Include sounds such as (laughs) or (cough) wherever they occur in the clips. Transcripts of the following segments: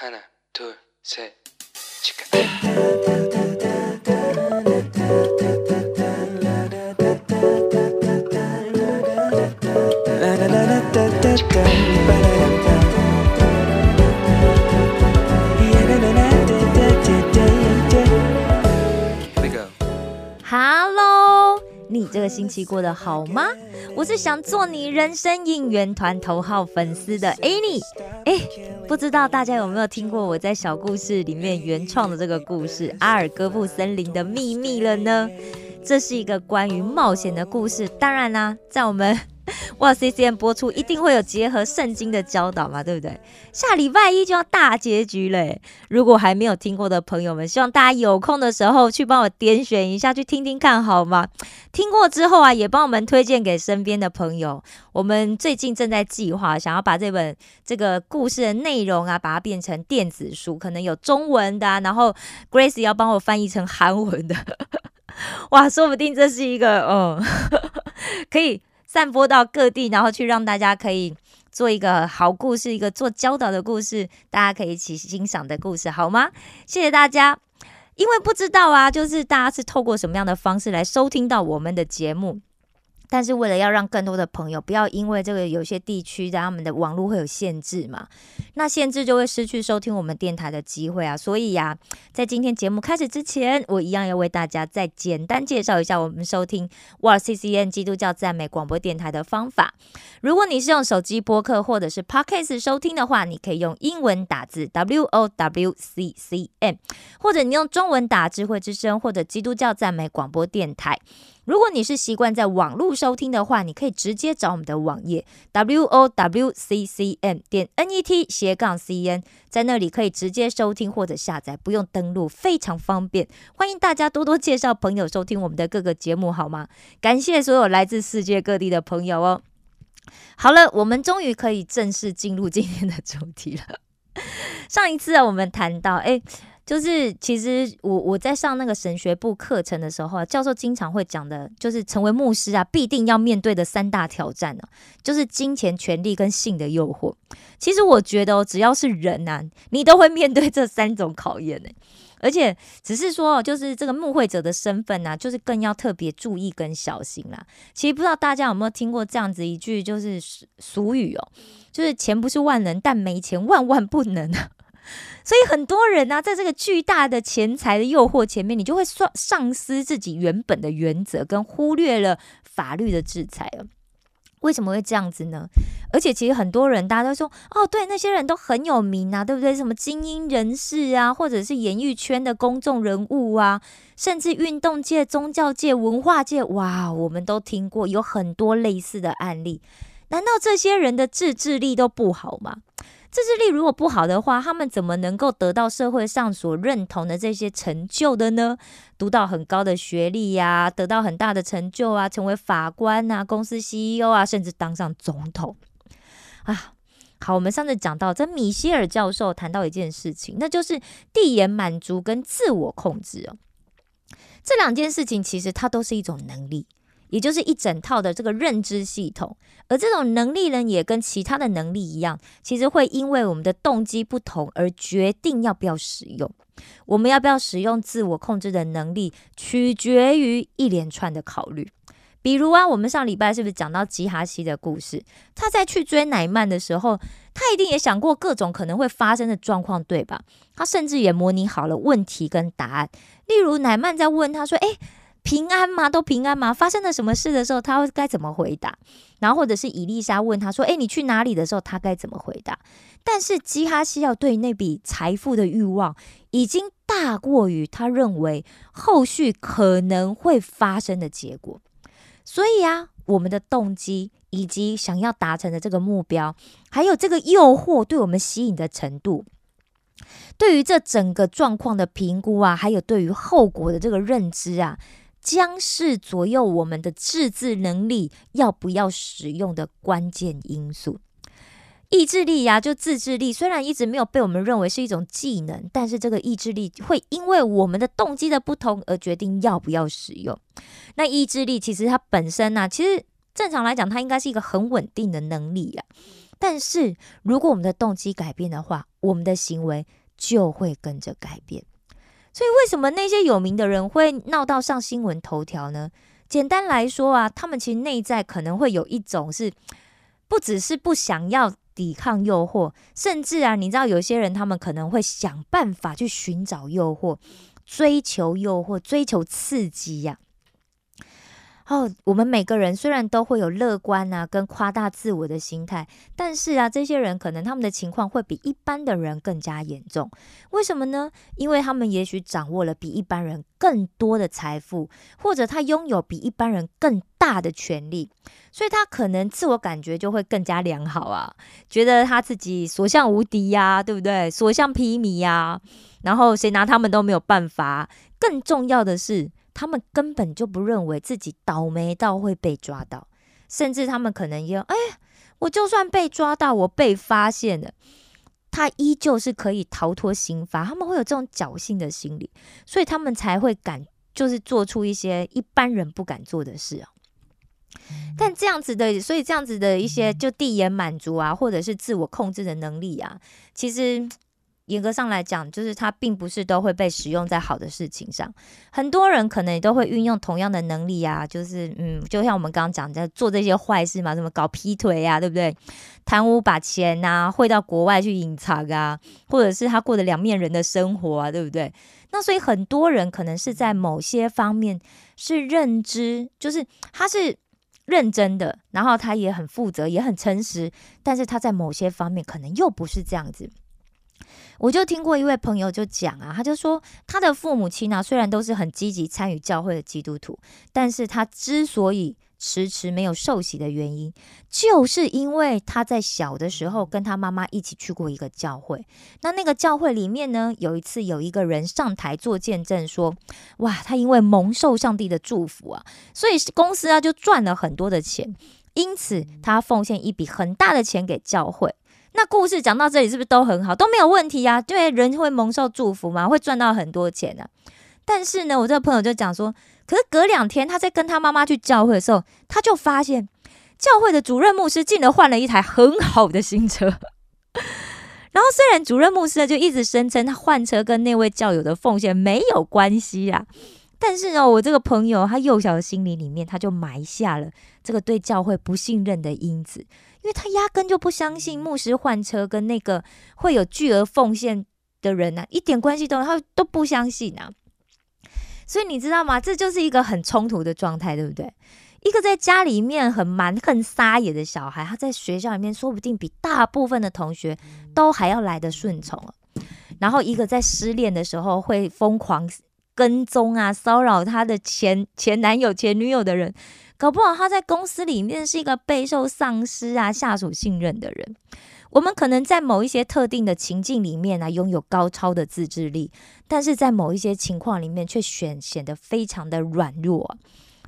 하나, 둘, 셋, 치카. Here we go. Hello，你这个星期过得好吗？ 我是想做你人生应援团头号粉丝的 Annie。哎，不知道大家有没有听过我在小故事里面原创的这个故事《阿尔戈布森林的秘密》了呢？这是一个关于冒险的故事，当然啦，在我们 (laughs) 哇 C C N 播出一定会有结合圣经的教导嘛，对不对？下礼拜一就要大结局嘞！如果还没有听过的朋友们，希望大家有空的时候去帮我点选一下，去听听看好吗？听过之后啊，也帮我们推荐给身边的朋友。我们最近正在计划，想要把这本这个故事的内容啊，把它变成电子书，可能有中文的、啊，然后 Grace 要帮我翻译成韩文的。(laughs) 哇，说不定这是一个嗯，(laughs) 可以散播到各地，然后去让大家可以做一个好故事，一个做教导的故事，大家可以一起欣赏的故事，好吗？谢谢大家。因为不知道啊，就是大家是透过什么样的方式来收听到我们的节目。但是为了要让更多的朋友不要因为这个有些地区的他们的网络会有限制嘛，那限制就会失去收听我们电台的机会啊。所以呀、在今天节目开始之前，我一样要为大家再简单介绍一下我们收听沃尔 CCN 基督教赞美广播电台的方法。如果你是用手机播客或者是 Podcast 收听的话，你可以用英文打字 WOWCCN，或者你用中文打智慧之声或者基督教赞美广播电台。如果你是习惯在网络收听的话，你可以直接找我们的网页 w o w c c m 点 n e t 斜杠 c n，在那里可以直接收听或者下载，不用登录，非常方便。欢迎大家多多介绍朋友收听我们的各个节目，好吗？感谢所有来自世界各地的朋友哦。好了，我们终于可以正式进入今天的主题了。(laughs) 上一次啊，我们谈到，哎，就是其实我我在上那个神学部课程的时候啊，教授经常会讲的，就是成为牧师啊，必定要面对的三大挑战呢、就是金钱、权力跟性的诱惑。其实我觉得哦，只要是人呐、你都会面对这三种考验呢、而且只是说，就是这个牧会者的身份呢、就是更要特别注意跟小心啦。其实不知道大家有没有听过这样子一句就是俗俗语哦，就是钱不是万能，但没钱万万不能啊。(laughs) 所以很多人呢、在这个巨大的钱财的诱惑前面，你就会丧丧失自己原本的原则，跟忽略了法律的制裁了。为什么会这样子呢？而且其实很多人，大家都说，哦，对，那些人都很有名啊，对不对？什么精英人士啊，或者是演艺圈的公众人物啊，甚至运动界、宗教界、文化界，哇，我们都听过有很多类似的案例。难道这些人的自制力都不好吗？自制力如果不好的话，他们怎么能够得到社会上所认同的这些成就的呢？读到很高的学历呀、得到很大的成就啊，成为法官啊、公司 CEO 啊，甚至当上总统啊。好，我们上次讲到，这米歇尔教授谈到一件事情，那就是递延满足跟自我控制哦。这两件事情其实它都是一种能力，也就是一整套的这个认知系统。而这种能力呢，也跟其他的能力一样，其实会因为我们的动机不同而决定要不要使用。我们要不要使用自我控制的能力，取决于一连串的考虑。比如啊，我们上礼拜是不是讲到吉哈西的故事？他在去追乃曼的时候，他一定也想过各种可能会发生的状况，对吧？他甚至也模拟好了问题跟答案。例如，乃曼在问他说：“诶，平安吗？都平安吗？发生了什么事的时候，他会该怎么回答？”然后或者是伊丽莎问他说：“诶，你去哪里的时候，他该怎么回答？”但是基哈西要对那笔财富的欲望，已经大过于他认为后续可能会发生的结果。所以啊，我们的动机以及想要达成的这个目标，还有这个诱惑对我们吸引的程度，对于这整个状况的评估啊，还有对于后果的这个认知啊，将是左右我们的自制能力要不要使用的关键因素。意志力呀、就自制力，虽然一直没有被我们认为是一种技能，但是这个意志力会因为我们的动机的不同而决定要不要使用。那意志力其实它本身呢、其实正常来讲，它应该是一个很稳定的能力呀。但是如果我们的动机改变的话，我们的行为就会跟着改变。所以，为什么那些有名的人会闹到上新闻头条呢？简单来说啊，他们其实内在可能会有一种是，不只是不想要抵抗诱惑，甚至啊，你知道有些人他们可能会想办法去寻找诱惑，追求诱惑，追求刺激呀。哦，我们每个人虽然都会有乐观啊，跟夸大自我的心态，但是啊，这些人可能他们的情况会比一般的人更加严重。为什么呢？因为他们也许掌握了比一般人更多的财富，或者他拥有比一般人更大的权利，所以他可能自我感觉就会更加良好啊，觉得他自己所向无敌呀，对不对？所向披靡呀，然后谁拿他们都没有办法。更重要的是。他们根本就不认为自己倒霉到会被抓到，甚至他们可能也哎，我就算被抓到，我被发现了，他依旧是可以逃脱刑罚。他们会有这种侥幸的心理，所以他们才会敢，就是做出一些一般人不敢做的事啊。但这样子的，所以这样子的一些就递延满足啊，或者是自我控制的能力啊，其实。严格上来讲，就是它并不是都会被使用在好的事情上。很多人可能都会运用同样的能力啊，就是嗯，就像我们刚刚讲在做这些坏事嘛，什么搞劈腿呀，对不对？贪污把钱呐汇到国外去隐藏啊，或者是他过的两面人的生活啊，对不对？那所以很多人可能是在某些方面是认知，就是他是认真的，然后他也很负责，也很诚实，但是他在某些方面可能又不是这样子。我就听过一位朋友就讲啊，他就说他的父母亲呢，虽然都是很积极参与教会的基督徒，但是他之所以迟迟没有受洗的原因，就是因为他在小的时候跟他妈妈一起去过一个教会。那那个教会里面呢，有一次有一个人上台做见证说，哇，他因为蒙受上帝的祝福啊，所以公司啊就赚了很多的钱，因此他奉献一笔很大的钱给教会。那故事讲到这里是不是都很好，都没有问题呀？对，人会蒙受祝福嘛，会赚到很多钱的。但是呢，我这个朋友就讲说，可是隔两天他在跟他妈妈去教会的时候，他就发现教会的主任牧师竟然换了一台很好的新车。(laughs) 然后虽然主任牧师呢就一直声称他换车跟那位教友的奉献没有关系啊，但是呢，我这个朋友他幼小的心灵里面，他就埋下了这个对教会不信任的因子。因为他压根就不相信牧师换车跟那个会有巨额奉献的人呢，一点关系都他都不相信啊。所以你知道吗？这就是一个很冲突的状态，对不对？一个在家里面很蛮横撒野的小孩，他在学校里面说不定比大部分的同学都还要来的顺从然后一个在失恋的时候会疯狂跟踪啊、骚扰他的前前男友、前女友的人。搞不好他在公司里面是一个备受上司啊、下属信任的人。我们可能在某一些特定的情境里面呢，拥有高超的自制力，但是在某一些情况里面却显显得非常的软弱。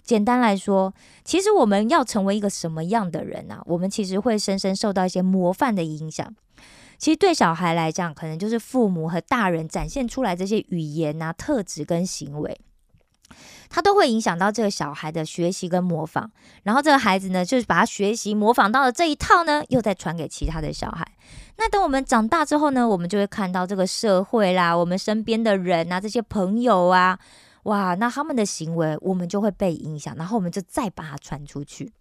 简单来说，其实我们要成为一个什么样的人啊？我们其实会深深受到一些模范的影响。其实对小孩来讲，可能就是父母和大人展现出来这些语言啊、特质跟行为。他都会影响到这个小孩的学习跟模仿，然后这个孩子呢，就是把他学习模仿到的这一套呢，又再传给其他的小孩。那等我们长大之后呢，我们就会看到这个社会啦，我们身边的人啊，这些朋友啊，哇，那他们的行为，我们就会被影响，然后我们就再把它传出去。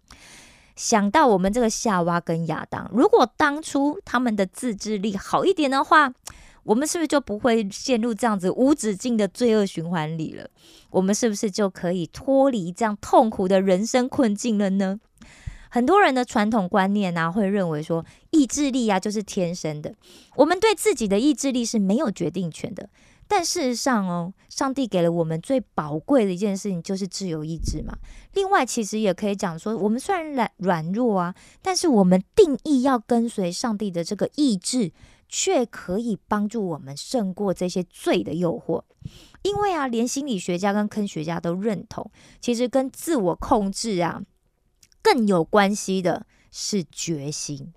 想到我们这个夏娃跟亚当，如果当初他们的自制力好一点的话。我们是不是就不会陷入这样子无止境的罪恶循环里了？我们是不是就可以脱离这样痛苦的人生困境了呢？很多人的传统观念呢，会认为说意志力啊就是天生的，我们对自己的意志力是没有决定权的。但事实上哦，上帝给了我们最宝贵的一件事情，就是自由意志嘛。另外，其实也可以讲说，我们虽然软软弱啊，但是我们定义要跟随上帝的这个意志。却可以帮助我们胜过这些罪的诱惑，因为啊，连心理学家跟科学家都认同，其实跟自我控制啊更有关系的是决心。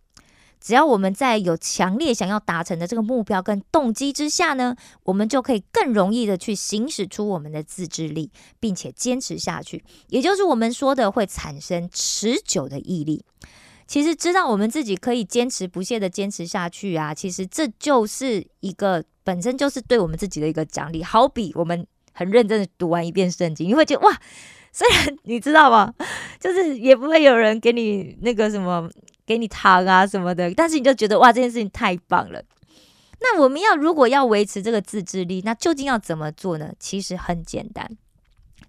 只要我们在有强烈想要达成的这个目标跟动机之下呢，我们就可以更容易的去行使出我们的自制力，并且坚持下去，也就是我们说的会产生持久的毅力。其实知道我们自己可以坚持不懈的坚持下去啊，其实这就是一个本身就是对我们自己的一个奖励。好比我们很认真的读完一遍圣经，你会觉得哇，虽然你知道吗，就是也不会有人给你那个什么给你糖啊什么的，但是你就觉得哇，这件事情太棒了。那我们要如果要维持这个自制力，那究竟要怎么做呢？其实很简单，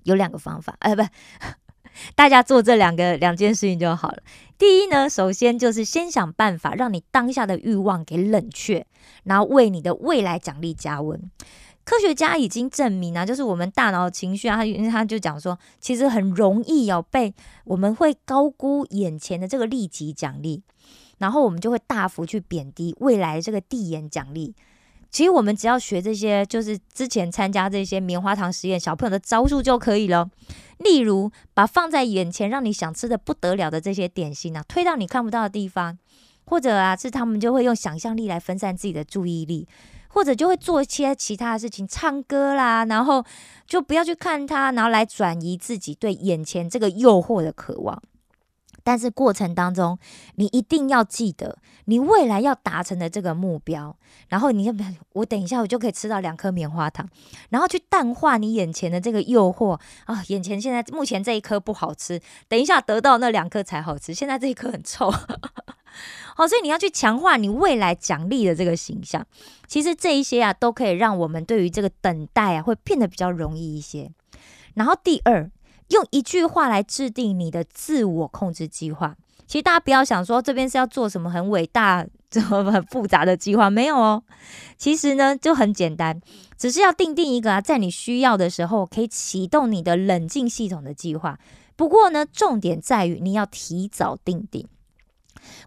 有两个方法。哎，不，(laughs) 大家做这两个两件事情就好了。第一呢，首先就是先想办法让你当下的欲望给冷却，然后为你的未来奖励加温。科学家已经证明啊，就是我们大脑情绪啊，他他就讲说，其实很容易哦被我们会高估眼前的这个立即奖励。然后我们就会大幅去贬低未来这个递延奖励。其实我们只要学这些，就是之前参加这些棉花糖实验小朋友的招数就可以了。例如，把放在眼前让你想吃的不得了的这些点心啊，推到你看不到的地方，或者啊，是他们就会用想象力来分散自己的注意力，或者就会做一些其他的事情，唱歌啦，然后就不要去看它，然后来转移自己对眼前这个诱惑的渴望。但是过程当中，你一定要记得你未来要达成的这个目标，然后你要不要？我等一下我就可以吃到两颗棉花糖，然后去淡化你眼前的这个诱惑啊！眼前现在目前这一颗不好吃，等一下得到那两颗才好吃。现在这一颗很臭，(laughs) 好，所以你要去强化你未来奖励的这个形象。其实这一些啊，都可以让我们对于这个等待啊，会变得比较容易一些。然后第二。用一句话来制定你的自我控制计划。其实大家不要想说这边是要做什么很伟大、(laughs) 这么很复杂的计划，没有哦。其实呢就很简单，只是要定定一个啊，在你需要的时候可以启动你的冷静系统的计划。不过呢，重点在于你要提早定定。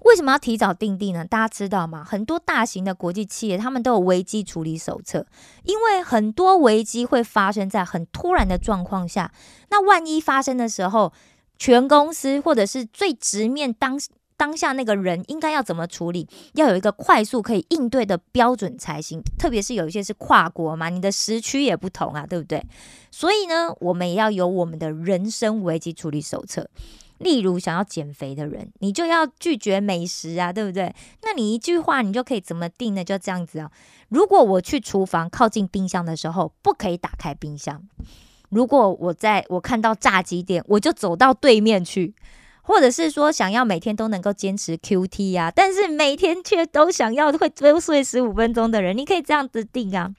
为什么要提早定定呢？大家知道吗？很多大型的国际企业，他们都有危机处理手册，因为很多危机会发生在很突然的状况下。那万一发生的时候，全公司或者是最直面当当下那个人应该要怎么处理？要有一个快速可以应对的标准才行。特别是有一些是跨国嘛，你的时区也不同啊，对不对？所以呢，我们也要有我们的人生危机处理手册。例如想要减肥的人，你就要拒绝美食啊，对不对？那你一句话，你就可以怎么定呢？就这样子啊。如果我去厨房靠近冰箱的时候，不可以打开冰箱；如果我在我看到炸鸡店，我就走到对面去；或者是说想要每天都能够坚持 Q T 啊，但是每天却都想要会多睡十五分钟的人，你可以这样子定啊。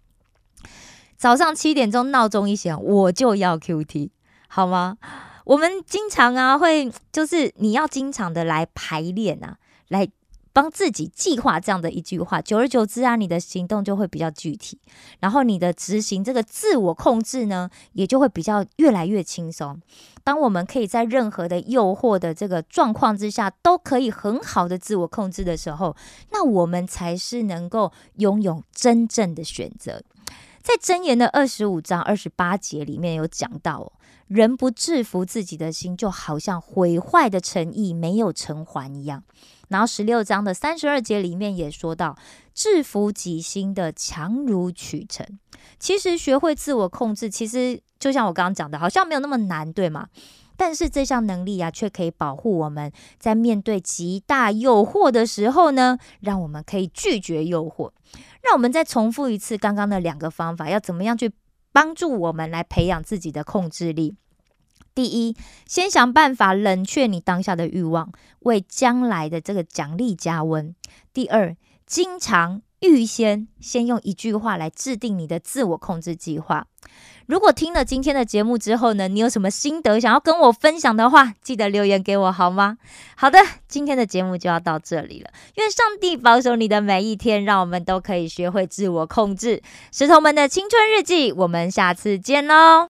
早上七点钟闹钟一响，我就要 Q T，好吗？我们经常啊，会就是你要经常的来排练啊，来帮自己计划这样的一句话，久而久之啊，你的行动就会比较具体，然后你的执行这个自我控制呢，也就会比较越来越轻松。当我们可以在任何的诱惑的这个状况之下，都可以很好的自我控制的时候，那我们才是能够拥有真正的选择。在箴言的二十五章二十八节里面有讲到。人不制服自己的心，就好像毁坏的诚意没有偿还一样。然后十六章的三十二节里面也说到，制服己心的强如取成。其实学会自我控制，其实就像我刚刚讲的，好像没有那么难，对吗？但是这项能力啊，却可以保护我们在面对极大诱惑的时候呢，让我们可以拒绝诱惑。让我们再重复一次刚刚的两个方法，要怎么样去？帮助我们来培养自己的控制力。第一，先想办法冷却你当下的欲望，为将来的这个奖励加温。第二，经常预先先用一句话来制定你的自我控制计划。如果听了今天的节目之后呢，你有什么心得想要跟我分享的话，记得留言给我好吗？好的，今天的节目就要到这里了。愿上帝保守你的每一天，让我们都可以学会自我控制。石头们的青春日记，我们下次见喽。